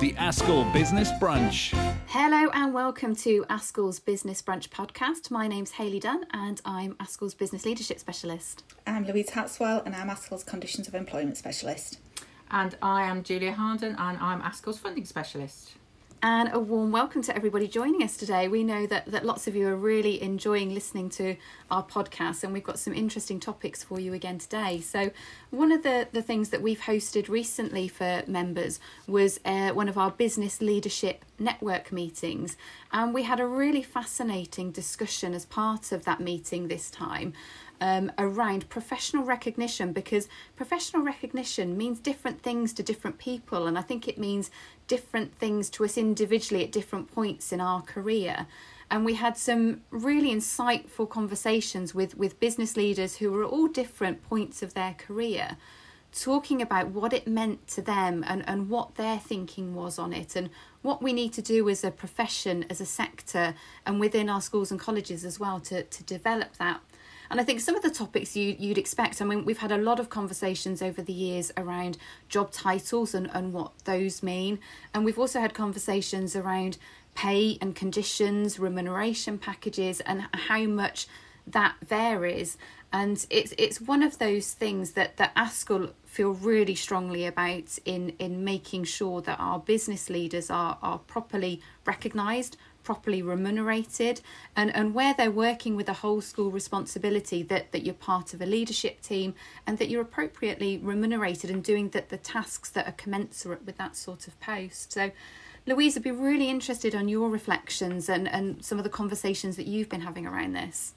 the ASCL Business Brunch. Hello and welcome to ASCL's Business Brunch podcast. My name's Hayley Dunn and I'm ASCL's Business Leadership Specialist. I'm Louise Hatswell and I'm ASCL's Conditions of Employment Specialist. And I am Julia Harnden and I'm ASCL's Funding Specialist and a warm welcome to everybody joining us today. We know that, that lots of you are really enjoying listening to our podcast, and we've got some interesting topics for you again today. So, one of the, the things that we've hosted recently for members was uh, one of our business leadership network meetings, and we had a really fascinating discussion as part of that meeting this time um, around professional recognition because professional recognition means different things to different people, and I think it means different things to us individually at different points in our career. And we had some really insightful conversations with, with business leaders who were at all different points of their career, talking about what it meant to them and, and what their thinking was on it, and what we need to do as a profession, as a sector, and within our schools and colleges as well to, to develop that and I think some of the topics you, you'd expect, I mean, we've had a lot of conversations over the years around job titles and, and what those mean. And we've also had conversations around pay and conditions, remuneration packages, and how much that varies. And it's it's one of those things that, that ASCL feel really strongly about in, in making sure that our business leaders are, are properly recognised, properly remunerated and, and where they're working with a whole school responsibility that, that you're part of a leadership team and that you're appropriately remunerated and doing the, the tasks that are commensurate with that sort of post. So Louise, I'd be really interested on your reflections and, and some of the conversations that you've been having around this.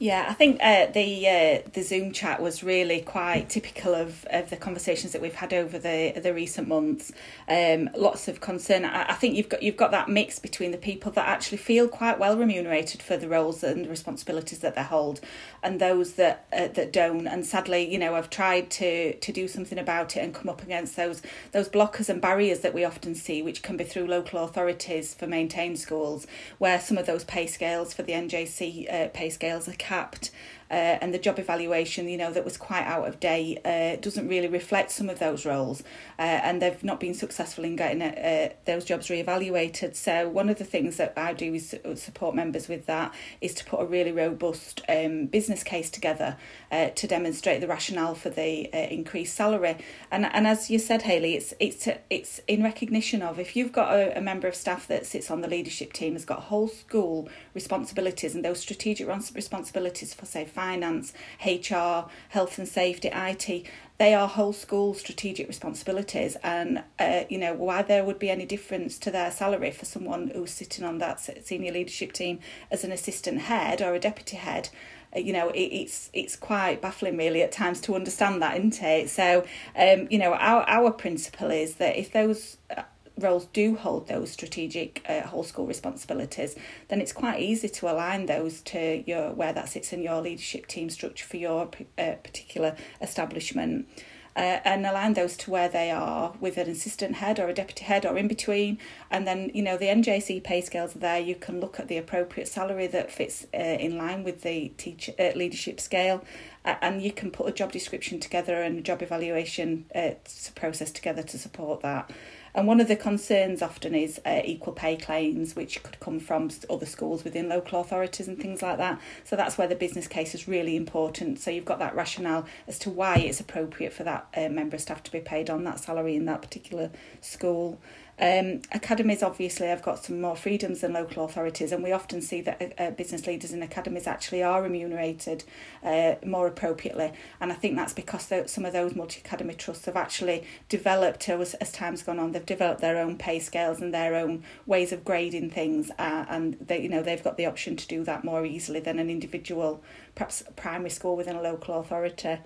Yeah, I think uh, the uh, the Zoom chat was really quite typical of, of the conversations that we've had over the the recent months. Um, lots of concern. I, I, think you've got you've got that mix between the people that actually feel quite well remunerated for the roles and the responsibilities that they hold, and those that uh, that don't. And sadly, you know, I've tried to to do something about it and come up against those those blockers and barriers that we often see, which can be through local authorities for maintained schools, where some of those pay scales for the NJC uh, pay scales are capped uh, and the job evaluation, you know, that was quite out of date, uh, doesn't really reflect some of those roles, uh, and they've not been successful in getting uh, those jobs re-evaluated. So one of the things that I do is support members with that is to put a really robust um, business case together uh, to demonstrate the rationale for the uh, increased salary. And and as you said, Hayley, it's it's it's in recognition of if you've got a, a member of staff that sits on the leadership team has got whole school responsibilities and those strategic responsibilities for say finance, HR, health and safety, IT, they are whole school strategic responsibilities. And, uh, you know, why there would be any difference to their salary for someone who's sitting on that senior leadership team as an assistant head or a deputy head uh, you know it, it's it's quite baffling really at times to understand that isn't it so um you know our our principle is that if those uh, roles do hold those strategic uh, whole school responsibilities, then it's quite easy to align those to your where that sits in your leadership team structure for your uh, particular establishment. Uh, and align those to where they are with an assistant head or a deputy head or in between. And then, you know, the NJC pay scales are there. You can look at the appropriate salary that fits uh, in line with the teacher uh, leadership scale. And you can put a job description together and a job evaluation uh, process together to support that. And one of the concerns often is uh, equal pay claims, which could come from other schools within local authorities and things like that. So that's where the business case is really important. So you've got that rationale as to why it's appropriate for that uh, member of staff to be paid on that salary in that particular school. Um, academies obviously have got some more freedoms than local authorities, and we often see that uh, uh, business leaders in academies actually are remunerated uh, more appropriately. And I think that's because some of those multi academy trusts have actually developed as, as time's gone on. They've developed their own pay scales and their own ways of grading things, uh, and they you know they've got the option to do that more easily than an individual, perhaps primary school within a local authority.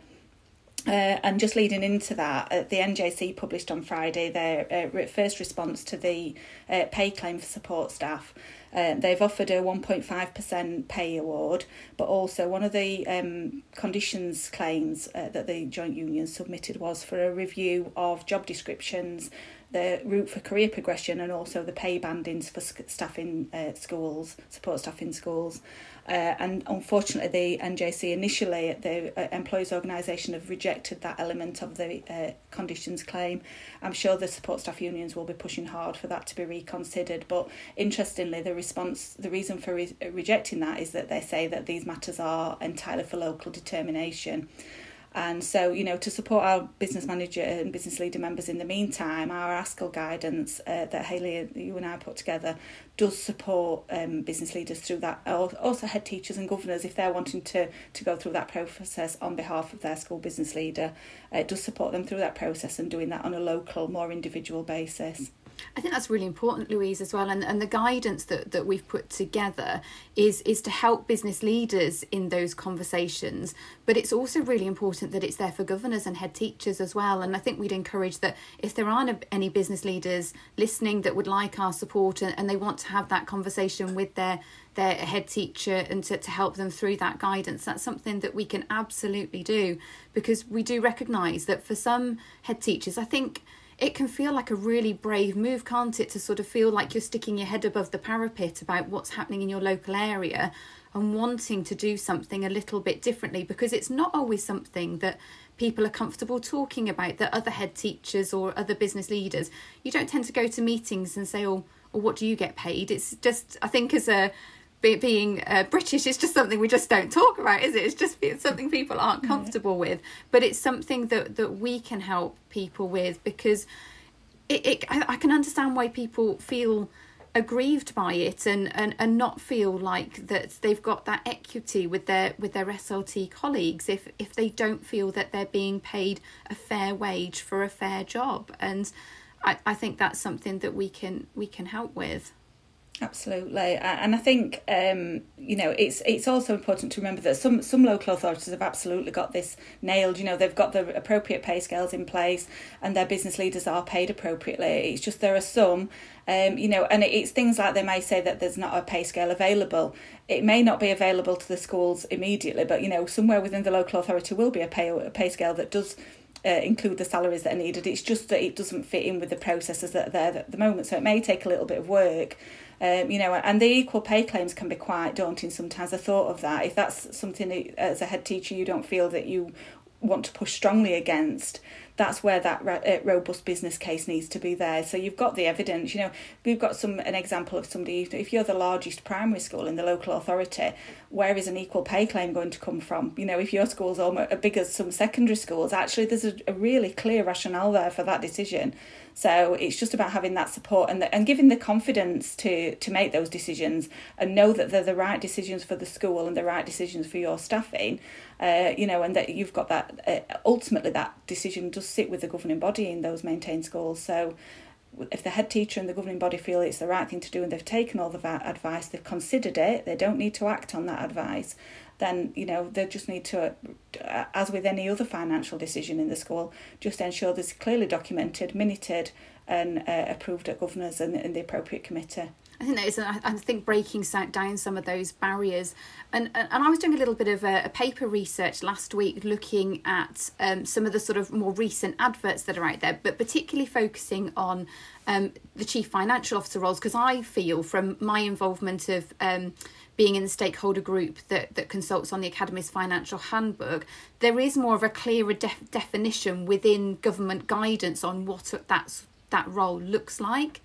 Uh, and just leading into that, uh, the NJC published on Friday their uh, first response to the uh, pay claim for support staff. Uh, they've offered a 1.5% pay award, but also one of the um, conditions claims uh, that the joint union submitted was for a review of job descriptions, the route for career progression, and also the pay bandings for staff in uh, schools, support staff in schools. Uh, and unfortunately, the NJC initially, the uh, employees organisation, have rejected that element of the uh, conditions claim. I'm sure the support staff unions will be pushing hard for that to be reconsidered. But interestingly, the response, the reason for re- rejecting that is that they say that these matters are entirely for local determination. And so, you know, to support our business manager and business leader members in the meantime, our ASCL guidance uh, that Hayley, you and I put together, does support um, business leaders through that. Also, head teachers and governors, if they're wanting to, to go through that process on behalf of their school business leader, uh, it does support them through that process and doing that on a local, more individual basis. I think that's really important, Louise, as well. And, and the guidance that, that we've put together is, is to help business leaders in those conversations. But it's also really important that it's there for governors and head teachers as well. And I think we'd encourage that if there aren't any business leaders listening that would like our support and, and they want to have that conversation with their their head teacher and to, to help them through that guidance. That's something that we can absolutely do because we do recognise that for some head teachers, I think it can feel like a really brave move, can't it, to sort of feel like you're sticking your head above the parapet about what's happening in your local area and wanting to do something a little bit differently? Because it's not always something that people are comfortable talking about that other head teachers or other business leaders you don't tend to go to meetings and say oh well, what do you get paid? It's just i think as a be, being uh, British is just something we just don't talk about, is it? It's just it's something people aren't comfortable with, but it's something that that we can help people with because it, it I, I can understand why people feel aggrieved by it and, and and not feel like that they've got that equity with their with their SLT colleagues if if they don't feel that they're being paid a fair wage for a fair job and I, I think that's something that we can we can help with. Absolutely, and I think um, you know it's it's also important to remember that some some local authorities have absolutely got this nailed. You know they've got the appropriate pay scales in place, and their business leaders are paid appropriately. It's just there are some, um, you know, and it's things like they may say that there's not a pay scale available. It may not be available to the schools immediately, but you know somewhere within the local authority will be a pay a pay scale that does uh, include the salaries that are needed. It's just that it doesn't fit in with the processes that are there at the moment. So it may take a little bit of work um, you know, and the equal pay claims can be quite daunting sometimes. The thought of that, if that's something that, as a head teacher you don't feel that you want to push strongly against, that's where that uh, robust business case needs to be there. So you've got the evidence. You know, we've got some an example of somebody. If you're the largest primary school in the local authority, where is an equal pay claim going to come from? You know, if your school's almost as big as some secondary schools, actually there's a, a really clear rationale there for that decision. So it's just about having that support and the, and giving the confidence to to make those decisions and know that they're the right decisions for the school and the right decisions for your staffing. Uh, you know, and that you've got that uh, ultimately that decision does sit with the governing body in those maintained schools. So if the head teacher and the governing body feel it's the right thing to do and they've taken all the advice, they've considered it, they don't need to act on that advice, then you know they just need to, uh, as with any other financial decision in the school, just ensure there's clearly documented, minuted, and uh, approved at governors and in the appropriate committee. I think that is, I think breaking down some of those barriers, and and I was doing a little bit of a, a paper research last week, looking at um, some of the sort of more recent adverts that are out there, but particularly focusing on um, the chief financial officer roles, because I feel from my involvement of um, being in the stakeholder group that, that consults on the Academies financial handbook, there is more of a clearer def- definition within government guidance on what that's, that role looks like.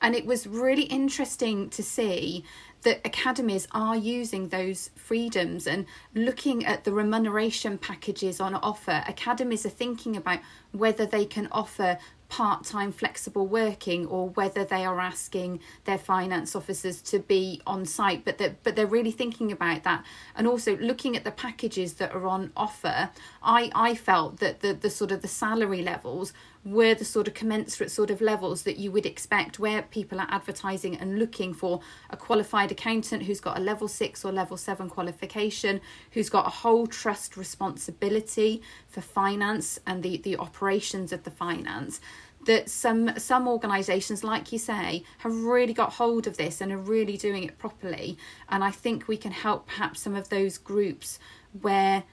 And it was really interesting to see that academies are using those freedoms and looking at the remuneration packages on offer. Academies are thinking about whether they can offer part time flexible working or whether they are asking their finance officers to be on site but they're, but they're really thinking about that and also looking at the packages that are on offer I, I felt that the, the sort of the salary levels were the sort of commensurate sort of levels that you would expect where people are advertising and looking for a qualified accountant who's got a level six or level seven qualification, who's got a whole trust responsibility for finance and the, the operations of the finance that some some organisations, like you say, have really got hold of this and are really doing it properly. And I think we can help perhaps some of those groups where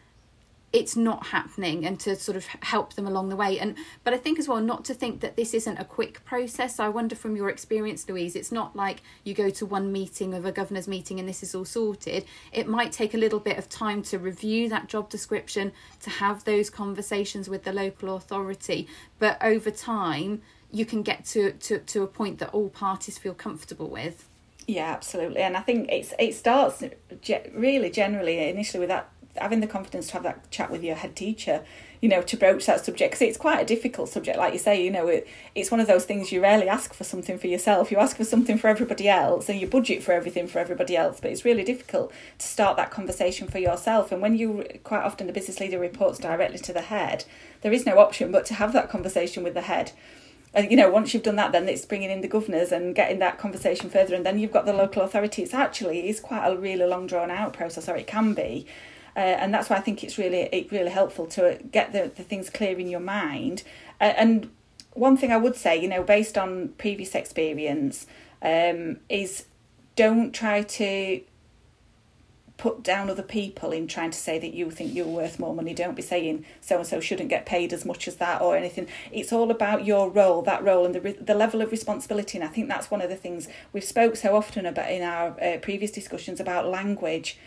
it's not happening and to sort of help them along the way. And but i think as well not to think that this isn't a quick process. I wonder from your experience louise it's not like you go to one meeting of a governor's meeting and this is all sorted. It might take a little bit of time to review that job description to have those conversations with the local authority. But over time you can get to to, to a point that all parties feel comfortable with. Yeah absolutely. And i think it's it starts really generally initially with that having the confidence to have that chat with your head teacher you know to broach that subject because it's quite a difficult subject like you say you know it, it's one of those things you rarely ask for something for yourself you ask for something for everybody else and you budget for everything for everybody else but it's really difficult to start that conversation for yourself and when you quite often the business leader reports directly to the head there is no option but to have that conversation with the head. And you know once you've done that then it's bringing in the governors and getting that conversation further and then you've got the local authority. It's actually is quite a really long drawn out process or it can be uh, and that's why I think it's really it really helpful to get the, the things clear in your mind. Uh, and one thing I would say, you know, based on previous experience, um, is don't try to put down other people in trying to say that you think you're worth more money. Don't be saying so and so shouldn't get paid as much as that or anything. It's all about your role, that role, and the the level of responsibility. And I think that's one of the things we've spoke so often about in our uh, previous discussions about language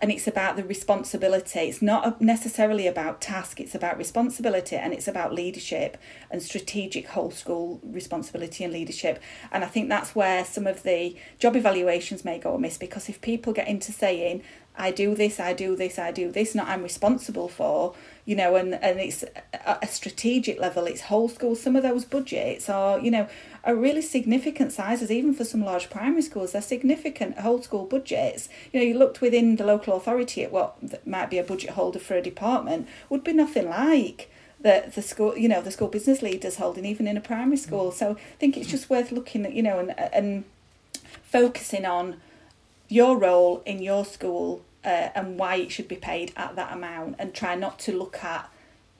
and it's about the responsibility. It's not necessarily about task, it's about responsibility and it's about leadership and strategic whole school responsibility and leadership. And I think that's where some of the job evaluations may go amiss because if people get into saying, I do this, I do this, I do this, not I'm responsible for, you know, and, and it's a, a strategic level, it's whole school. Some of those budgets are, you know, are really significant sizes, even for some large primary schools. They're significant whole school budgets. You know, you looked within the local authority at what might be a budget holder for a department, would be nothing like the the school you know the school business leaders holding even in a primary mm. school so i think it's just worth looking at you know and and focusing on your role in your school uh, and why it should be paid at that amount and try not to look at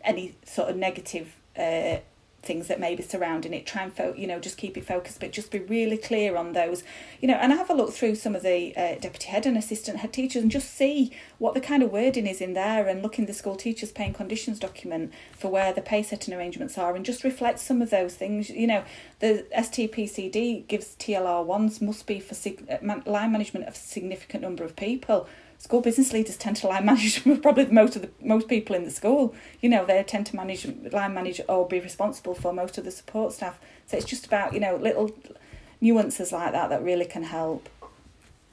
any sort of negative uh, things that may be surrounding it. Try and fo- you know just keep it focused but just be really clear on those you know and have a look through some of the uh, deputy head and assistant head teachers and just see what the kind of wording is in there and look in the school teachers paying conditions document for where the pay setting arrangements are and just reflect some of those things. You know the STPCD gives TLR ones must be for sig- uh, line management of significant number of people school business leaders tend to line manage probably most of the most people in the school. You know, they tend to manage line manage or be responsible for most of the support staff. So it's just about you know little nuances like that that really can help.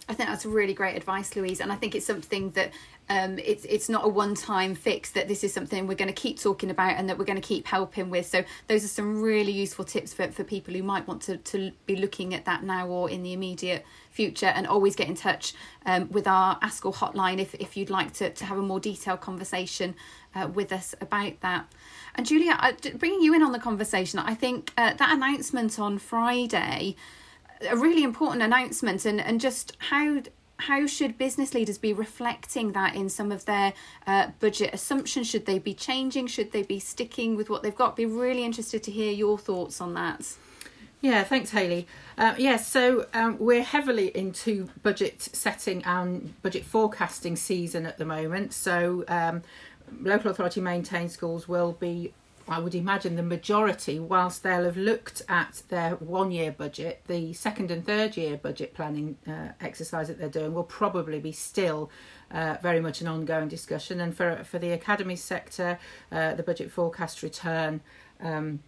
I think that's really great advice, Louise, and I think it's something that um, it's it's not a one time fix. That this is something we're going to keep talking about and that we're going to keep helping with. So those are some really useful tips for, for people who might want to to be looking at that now or in the immediate future. And always get in touch um, with our ASCL hotline if if you'd like to to have a more detailed conversation uh, with us about that. And Julia, bringing you in on the conversation, I think uh, that announcement on Friday a really important announcement and, and just how how should business leaders be reflecting that in some of their uh, budget assumptions? Should they be changing? Should they be sticking with what they've got? Be really interested to hear your thoughts on that. Yeah, thanks, Hayley. Uh, yes, yeah, so um, we're heavily into budget setting and budget forecasting season at the moment. So, um, local authority maintained schools will be I would imagine the majority, whilst they'll have looked at their one year budget, the second and third year budget planning uh, exercise that they're doing will probably be still uh, very much an ongoing discussion. And for, for the academy sector, uh, the budget forecast return. Um,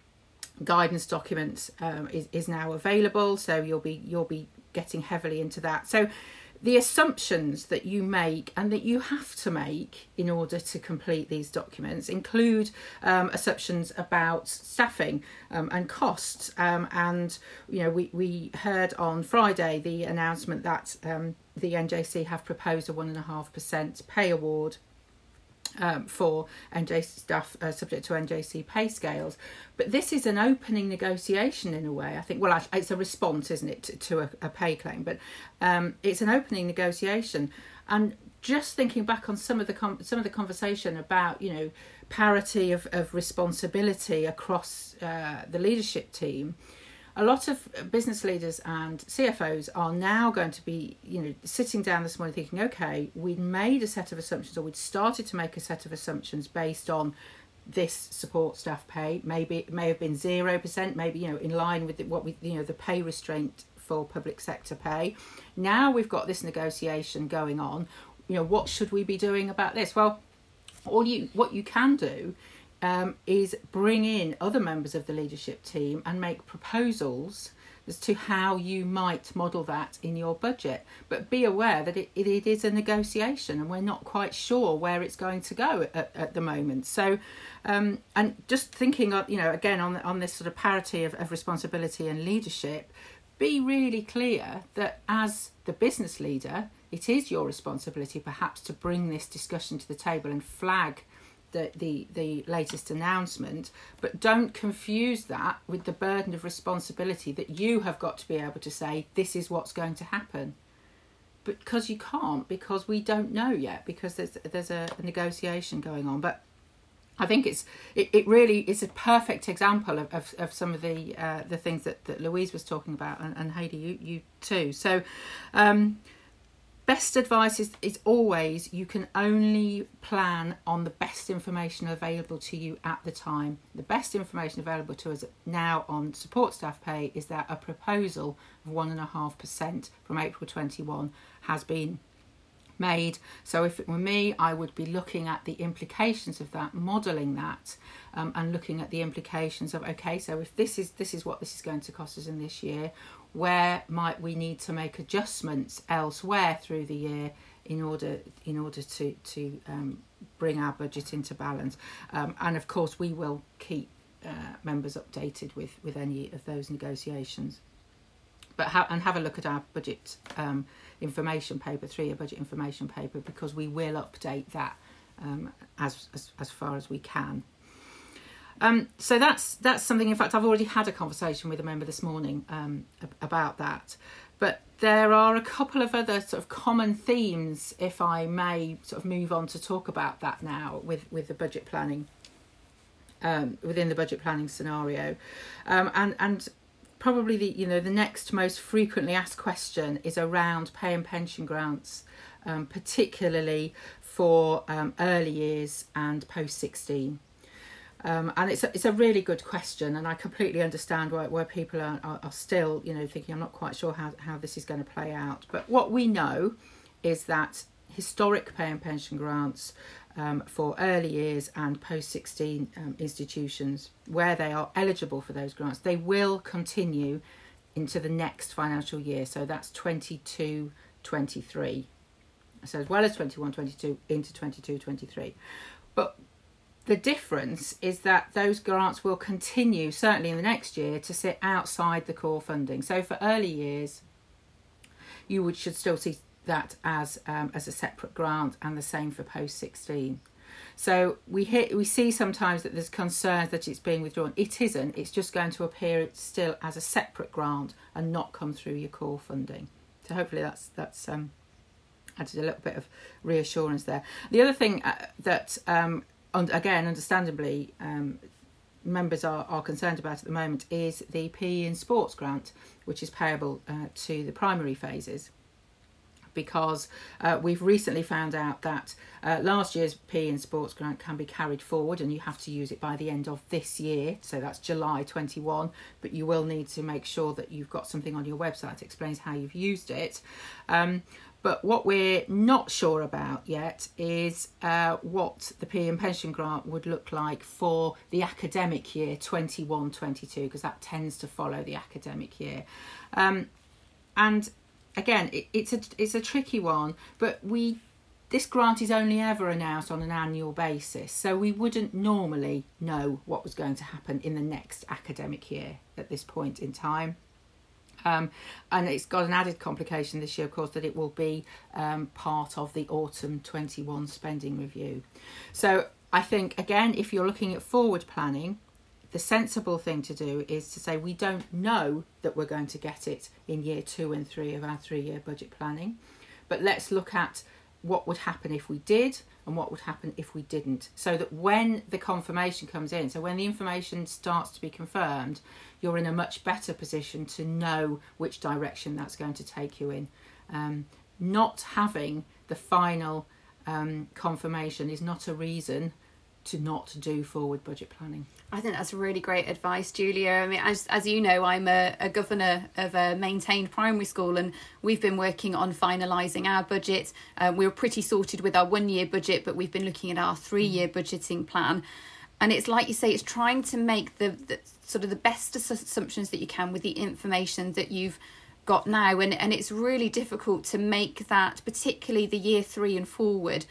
guidance document um, is, is now available so you'll be you'll be getting heavily into that so the assumptions that you make and that you have to make in order to complete these documents include um, assumptions about staffing um, and costs. Um, and you know, we, we heard on Friday the announcement that um, the NJC have proposed a one and a half percent pay award um, for NJC staff uh, subject to NJC pay scales. But this is an opening negotiation in a way. I think, well, it's a response, isn't it, to, to a, a, pay claim? But um, it's an opening negotiation. And just thinking back on some of the com- some of the conversation about, you know, parity of, of responsibility across uh, the leadership team, a lot of business leaders and CFOs are now going to be, you know, sitting down this morning thinking, okay, we made a set of assumptions or we'd started to make a set of assumptions based on this support staff pay. Maybe it may have been zero percent, maybe you know, in line with what we, you know, the pay restraint for public sector pay. Now we've got this negotiation going on. You know, what should we be doing about this? Well, all you what you can do um, is bring in other members of the leadership team and make proposals as to how you might model that in your budget. But be aware that it, it, is a negotiation and we're not quite sure where it's going to go at, at the moment. So, um, and just thinking, of, you know, again on, on this sort of parity of, of responsibility and leadership, be really clear that as the business leader, it is your responsibility perhaps to bring this discussion to the table and flag the, the, the latest announcement, but don't confuse that with the burden of responsibility that you have got to be able to say, this is what's going to happen. Because you can't, because we don't know yet, because there's there's a, negotiation going on. But I think it's it, it really is a perfect example of, of, of some of the uh, the things that, that Louise was talking about and, and Heidi you you too. So um, best advice is, is always you can only plan on the best information available to you at the time. The best information available to us now on support staff pay is that a proposal of 1.5% from April 21 has been made. So if it were me, I would be looking at the implications of that, modelling that, um, and looking at the implications of okay, so if this is this is what this is going to cost us in this year, where might we need to make adjustments elsewhere through the year in order in order to to um, bring our budget into balance? Um, and of course we will keep uh, members updated with with any of those negotiations. But ha- and have a look at our budget um, information paper three year budget information paper because we will update that um, as, as as far as we can um, so that's that's something. In fact, I've already had a conversation with a member this morning um, about that. But there are a couple of other sort of common themes, if I may, sort of move on to talk about that now with with the budget planning. Um, within the budget planning scenario, um, and and probably the you know the next most frequently asked question is around pay and pension grants, um, particularly for um, early years and post sixteen. Um, and it's a, it's a really good question, and I completely understand why, where people are, are, are, still, you know, thinking I'm not quite sure how, how this is going to play out. But what we know is that historic pay and pension grants um, for early years and post 16 um, institutions, where they are eligible for those grants, they will continue into the next financial year. So that's 22 23. So as well as 21 22 into 22 23. But the difference is that those grants will continue, certainly in the next year, to sit outside the core funding. So for early years, you would should still see that as um, as a separate grant, and the same for post sixteen. So we hit, we see sometimes that there's concerns that it's being withdrawn. It isn't. It's just going to appear still as a separate grant and not come through your core funding. So hopefully that's that's um, added a little bit of reassurance there. The other thing uh, that um, and again, understandably, um, members are, are concerned about at the moment is the PE in sports grant, which is payable uh, to the primary phases. Because uh, we've recently found out that uh, last year's PE in sports grant can be carried forward and you have to use it by the end of this year, so that's July 21. But you will need to make sure that you've got something on your website that explains how you've used it. Um, but what we're not sure about yet is uh, what the PE and pension grant would look like for the academic year 21 22, because that tends to follow the academic year. Um, and again, it, it's, a, it's a tricky one, but we this grant is only ever announced on an annual basis, so we wouldn't normally know what was going to happen in the next academic year at this point in time. Um, and it's got an added complication this year, of course, that it will be um, part of the autumn 21 spending review. So I think, again, if you're looking at forward planning, the sensible thing to do is to say we don't know that we're going to get it in year two and three of our three year budget planning, but let's look at what would happen if we did and what would happen if we didn't. So that when the confirmation comes in, so when the information starts to be confirmed, you're in a much better position to know which direction that's going to take you in. Um, not having the final um, confirmation is not a reason to not do forward budget planning. I think that's really great advice, Julia. I mean, as as you know, I'm a, a governor of a maintained primary school, and we've been working on finalising our budget. Um, we were pretty sorted with our one year budget, but we've been looking at our three year budgeting plan. And it's like you say, it's trying to make the, the sort of the best assumptions that you can with the information that you've got now, and and it's really difficult to make that, particularly the year three and forward,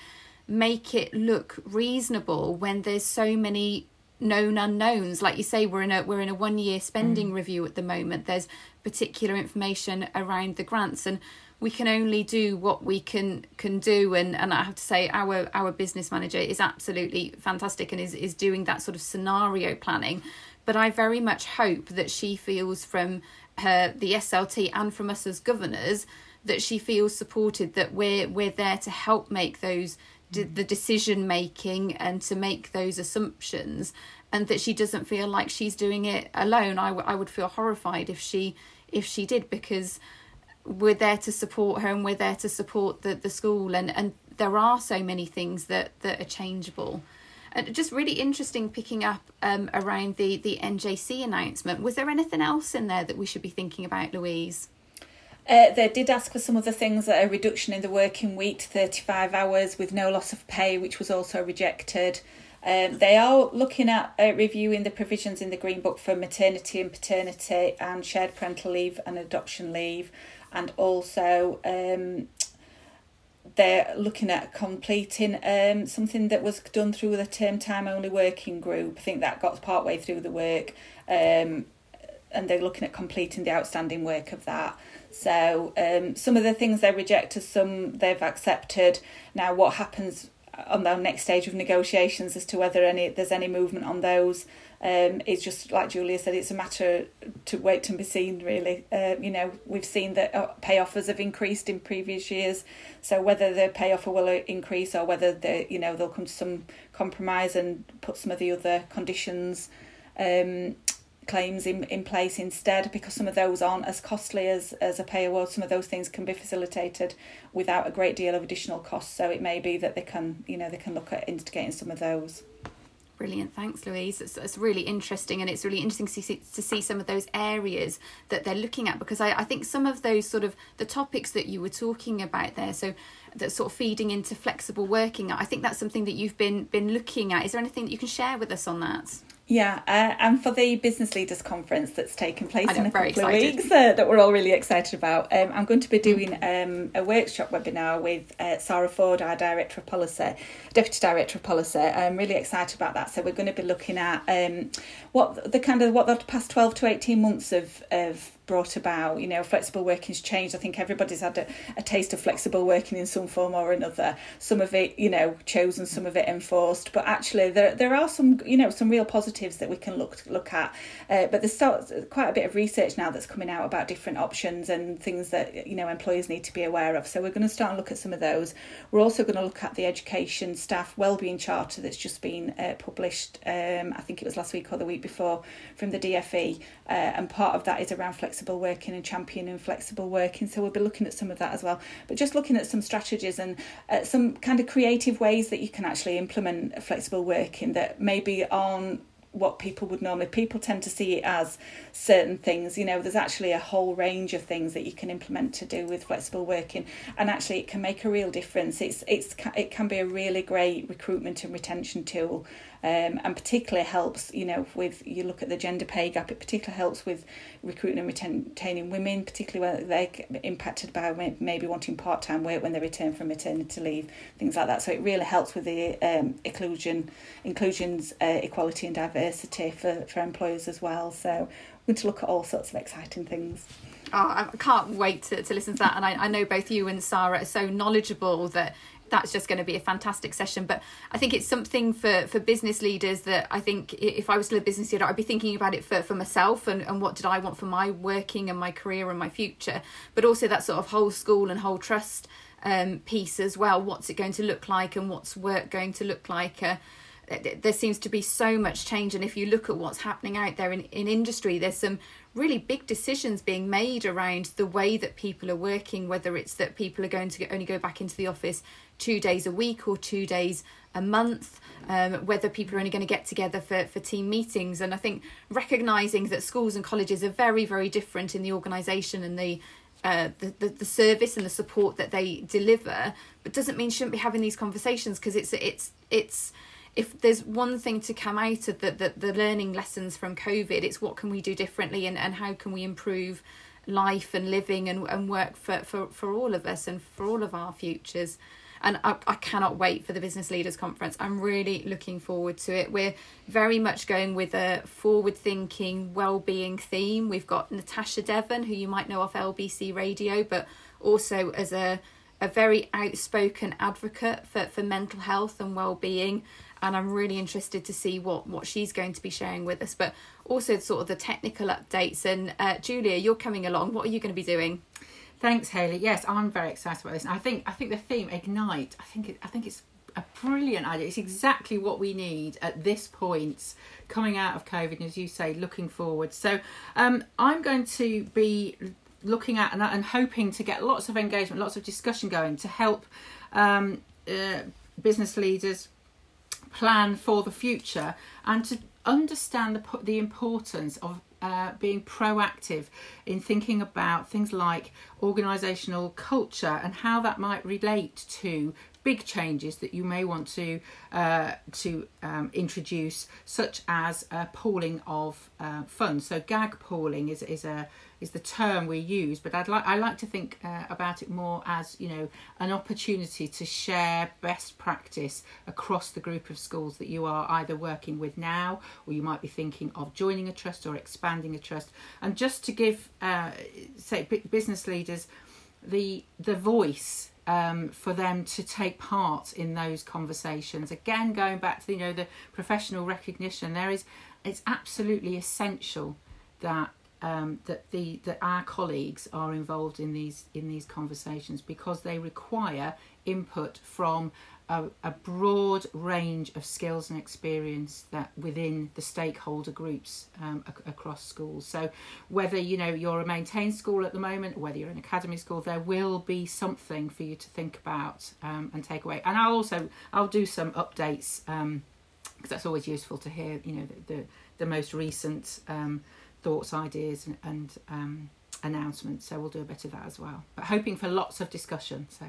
make it look reasonable when there's so many known unknowns. Like you say we're in a we're in a one year spending mm. review at the moment. There's particular information around the grants and we can only do what we can can do. And and I have to say our our business manager is absolutely fantastic and is is doing that sort of scenario planning. But I very much hope that she feels from her the SLT and from us as governors that she feels supported that we're we're there to help make those the decision making and to make those assumptions and that she doesn't feel like she's doing it alone. I, w- I would feel horrified if she if she did because we're there to support her and we're there to support the, the school and, and there are so many things that, that are changeable. And just really interesting picking up um, around the, the NJC announcement. Was there anything else in there that we should be thinking about Louise uh, they did ask for some other things, a reduction in the working week to 35 hours with no loss of pay, which was also rejected. Um, they are looking at uh, reviewing the provisions in the Green Book for maternity and paternity and shared parental leave and adoption leave, and also um, they're looking at completing um, something that was done through the term time only working group. I think that got part way through the work, um, and they're looking at completing the outstanding work of that. So um, some of the things they reject rejected, some they've accepted. Now, what happens on the next stage of negotiations as to whether any there's any movement on those um, is just like Julia said, it's a matter to wait and be seen. Really, uh, you know, we've seen that uh, pay offers have increased in previous years, so whether the pay offer will increase or whether they, you know, they'll come to some compromise and put some of the other conditions um, claims in, in place instead because some of those aren't as costly as, as a pay award. Some of those things can be facilitated without a great deal of additional cost. So it may be that they can, you know, they can look at instigating some of those. Brilliant, thanks, Louise. It's, it's really interesting, and it's really interesting to see, to see some of those areas that they're looking at because I, I think some of those sort of the topics that you were talking about there, so that sort of feeding into flexible working, I think that's something that you've been been looking at. Is there anything that you can share with us on that? Yeah, uh, and for the Business Leaders Conference that's taking place know, in a couple excited. of weeks uh, that we're all really excited about, um, I'm going to be doing um, a workshop webinar with uh, Sarah Ford, our Director of Policy, Deputy Director of Policy. I'm really excited about that. So we're going to be looking at um, what the kind of what the past 12 to 18 months of, of brought about. You know, flexible working's changed. I think everybody's had a, a taste of flexible working in some form or another. Some of it, you know, chosen, some of it enforced. But actually, there there are some, you know, some real positives that we can look look at. Uh, but there's still quite a bit of research now that's coming out about different options and things that you know employers need to be aware of. So we're going to start and look at some of those. We're also going to look at the education staff wellbeing charter that's just been uh, published. Um, I think it was last week or the week before from the DFE, uh, and part of that is around flexibility flexible working and championing flexible working. So we'll be looking at some of that as well. But just looking at some strategies and uh, some kind of creative ways that you can actually implement flexible working that maybe aren't what people would normally people tend to see it as certain things you know there's actually a whole range of things that you can implement to do with flexible working and actually it can make a real difference it's it's it can be a really great recruitment and retention tool um, and particularly helps you know with you look at the gender pay gap it particularly helps with recruiting and retaining women particularly when they're impacted by maybe wanting part-time work when they return from maternity leave things like that. So it really helps with the um, inclusion inclusions uh, equality and diversity for, for employers as well. So we're going to look at all sorts of exciting things. Oh, I can't wait to, to listen to that. And I, I know both you and Sarah are so knowledgeable that that's just going to be a fantastic session. But I think it's something for, for business leaders that I think if I was still a business leader, I'd be thinking about it for, for myself and, and what did I want for my working and my career and my future. But also that sort of whole school and whole trust um, piece as well. What's it going to look like and what's work going to look like? Uh, there seems to be so much change and if you look at what's happening out there in, in industry there's some really big decisions being made around the way that people are working whether it's that people are going to only go back into the office two days a week or two days a month um, whether people are only going to get together for, for team meetings. And i think recognizing that schools and colleges are very very different in the organization and the uh, the, the, the service and the support that they deliver but doesn't mean shouldn't be having these conversations because it's it's it's if there's one thing to come out of the, the, the learning lessons from COVID, it's what can we do differently and, and how can we improve life and living and, and work for, for, for all of us and for all of our futures. And I, I cannot wait for the Business Leaders Conference. I'm really looking forward to it. We're very much going with a forward thinking, well being theme. We've got Natasha Devon, who you might know off LBC Radio, but also as a, a very outspoken advocate for, for mental health and well being and I'm really interested to see what what she's going to be sharing with us. But also sort of the technical updates. And uh, Julia, you're coming along. What are you going to be doing? Thanks, Hayley. Yes, I'm very excited about this. And I think I think the theme ignite. I think it, I think it's a brilliant idea. It's exactly what we need at this point, coming out of COVID, and as you say, looking forward. So um, I'm going to be looking at and, and, hoping to get lots of engagement, lots of discussion going to help um, uh, business leaders, plan for the future and to understand the, the importance of uh, being proactive in thinking about things like organisational culture and how that might relate to big changes that you may want to uh, to um, introduce, such as uh, pooling of uh, funds. So GAG pooling is is a is the term we use, but I'd like I like to think uh, about it more as you know an opportunity to share best practice across the group of schools that you are either working with now, or you might be thinking of joining a trust or expanding a trust, and just to give uh, say business leaders the the voice um, for them to take part in those conversations. Again, going back to you know the professional recognition, there is it's absolutely essential that um, that the that our colleagues are involved in these in these conversations because they require input from a, a, broad range of skills and experience that within the stakeholder groups um, ac- across schools. So whether you know you're a maintained school at the moment, whether you're an academy school, there will be something for you to think about um, and take away. And I'll also I'll do some updates because um, that's always useful to hear. You know the the, the most recent um, thoughts, ideas, and, and um, announcements. So we'll do a bit of that as well. But hoping for lots of discussion. So.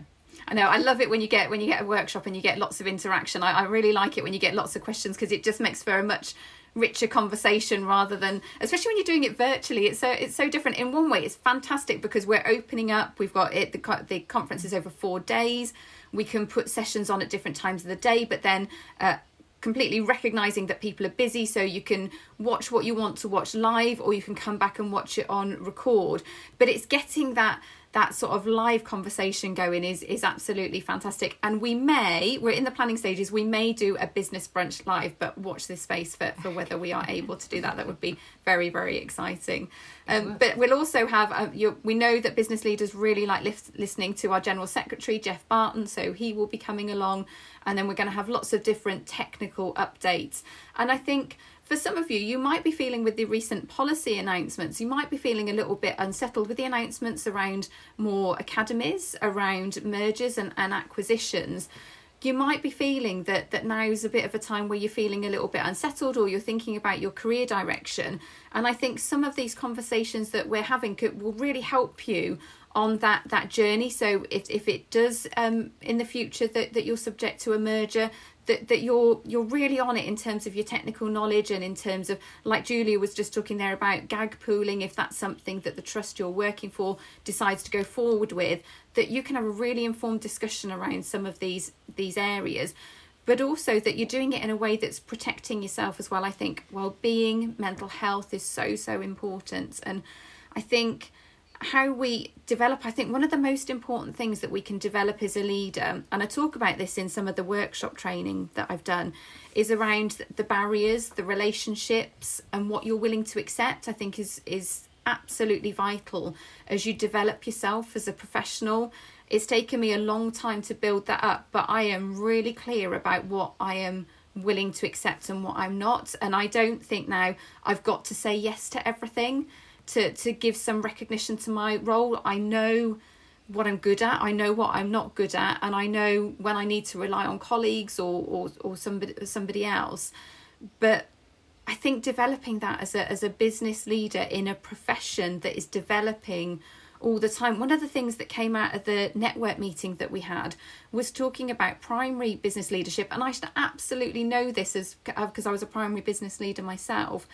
I know I love it when you get when you get a workshop and you get lots of interaction. I, I really like it when you get lots of questions because it just makes for a much richer conversation rather than especially when you're doing it virtually it's so it's so different in one way it's fantastic because we're opening up we've got it the, the conference is over four days we can put sessions on at different times of the day but then uh, completely recognizing that people are busy so you can watch what you want to watch live or you can come back and watch it on record. But it's getting that that sort of live conversation going is is absolutely fantastic. And we may we're in the planning stages we may do a business brunch live but watch this space for, for whether we are able to do that. That would be very very exciting. Um, but we'll also have uh, your, we know that business leaders really like listening to our general secretary Geoff Barton so he will be coming along. And then we're going to have lots of different technical updates. And i think for some of you, you might be feeling with the recent policy announcements, you might be feeling a little bit unsettled with the announcements around more academies, around mergers and, and acquisitions. You might be feeling that that now is a bit of a time where you're feeling a little bit unsettled or you're thinking about your career direction. And I think some of these conversations that we're having could, will really help you on that that journey so if, if it does um, in the future that, that you're subject to a merger that, that you're you're really on it in terms of your technical knowledge and in terms of like Julia was just talking there about GAG pooling if that's something that the trust you're working for decides to go forward with that you can have a really informed discussion around some of these these areas but also that you're doing it in a way that's protecting yourself as well. I think well-being mental health is so so important. And I think how we develop i think one of the most important things that we can develop as a leader and i talk about this in some of the workshop training that i've done is around the barriers the relationships and what you're willing to accept i think is is absolutely vital as you develop yourself as a professional. It's taken me a long time to build that up but i am really clear about what i am willing to accept and what i'm not and i don't think now i've got to say yes to everything to to give some recognition to my role. I know what I'm good at. I know what I'm not good at, and I know when I need to rely on colleagues or or, or somebody somebody else. But I think developing that as a as a business leader in a profession that is developing all the time. One of the things that came out of the network meeting that we had was talking about primary business leadership, and I should absolutely know this as because I was a primary business leader myself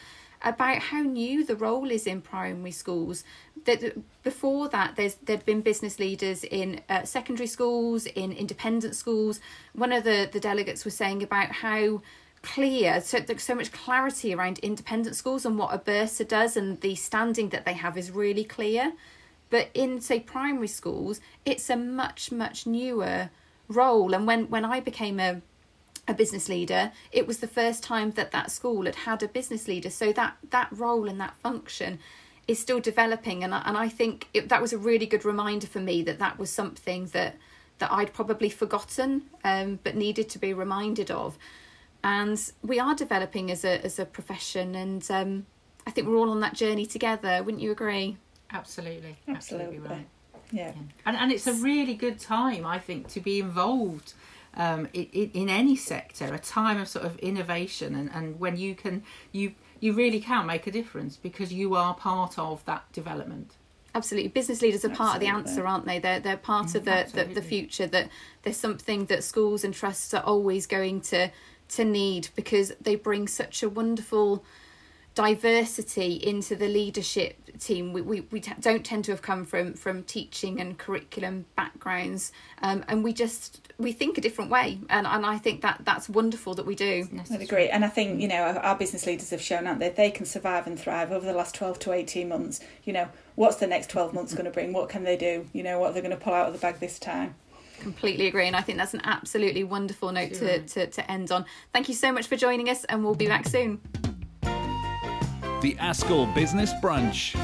about how new the role is in primary schools. That before that, there's there'd been business leaders in uh, secondary schools, in independent schools. One of the the delegates was saying about how clear so there's so much clarity around independent schools and what a bursar does and the standing that they have is really clear but in say primary schools it's a much much newer role and when when i became a a business leader it was the first time that that school had had a business leader. So that that role and that function is still developing. And I, and I think it, that was a really good reminder for me that that was something that that I'd probably forgotten um, but needed to be reminded of. And we are developing as a as a profession and um, I think we're all on that journey together. Wouldn't you agree? Absolutely. Absolutely, absolutely. right. Yeah. yeah. And, and it's a really good time I think to be involved um, in, in any sector, a time of sort of innovation, and, and when you can you you really can make a difference because you are part of that development. Absolutely, business leaders are part absolutely. of the answer, aren't they? They're they're part of the, the, the future. That there's something that schools and trusts are always going to to need because they bring such a wonderful diversity into the leadership team. We, we, we t- don't tend to have come from, from teaching and curriculum backgrounds, um, and we just we think a different way, and, and I think that that's wonderful that we do. I'd agree, and I think you know our business leaders have shown out that they can survive and thrive over the last twelve to eighteen months. You know, what's the next twelve months going to bring? What can they do? You know, what are they going to pull out of the bag this time? completely agree and i think that's an absolutely wonderful note to, to, to end on thank you so much for joining us and we'll be back soon the ASCL Business Brunch.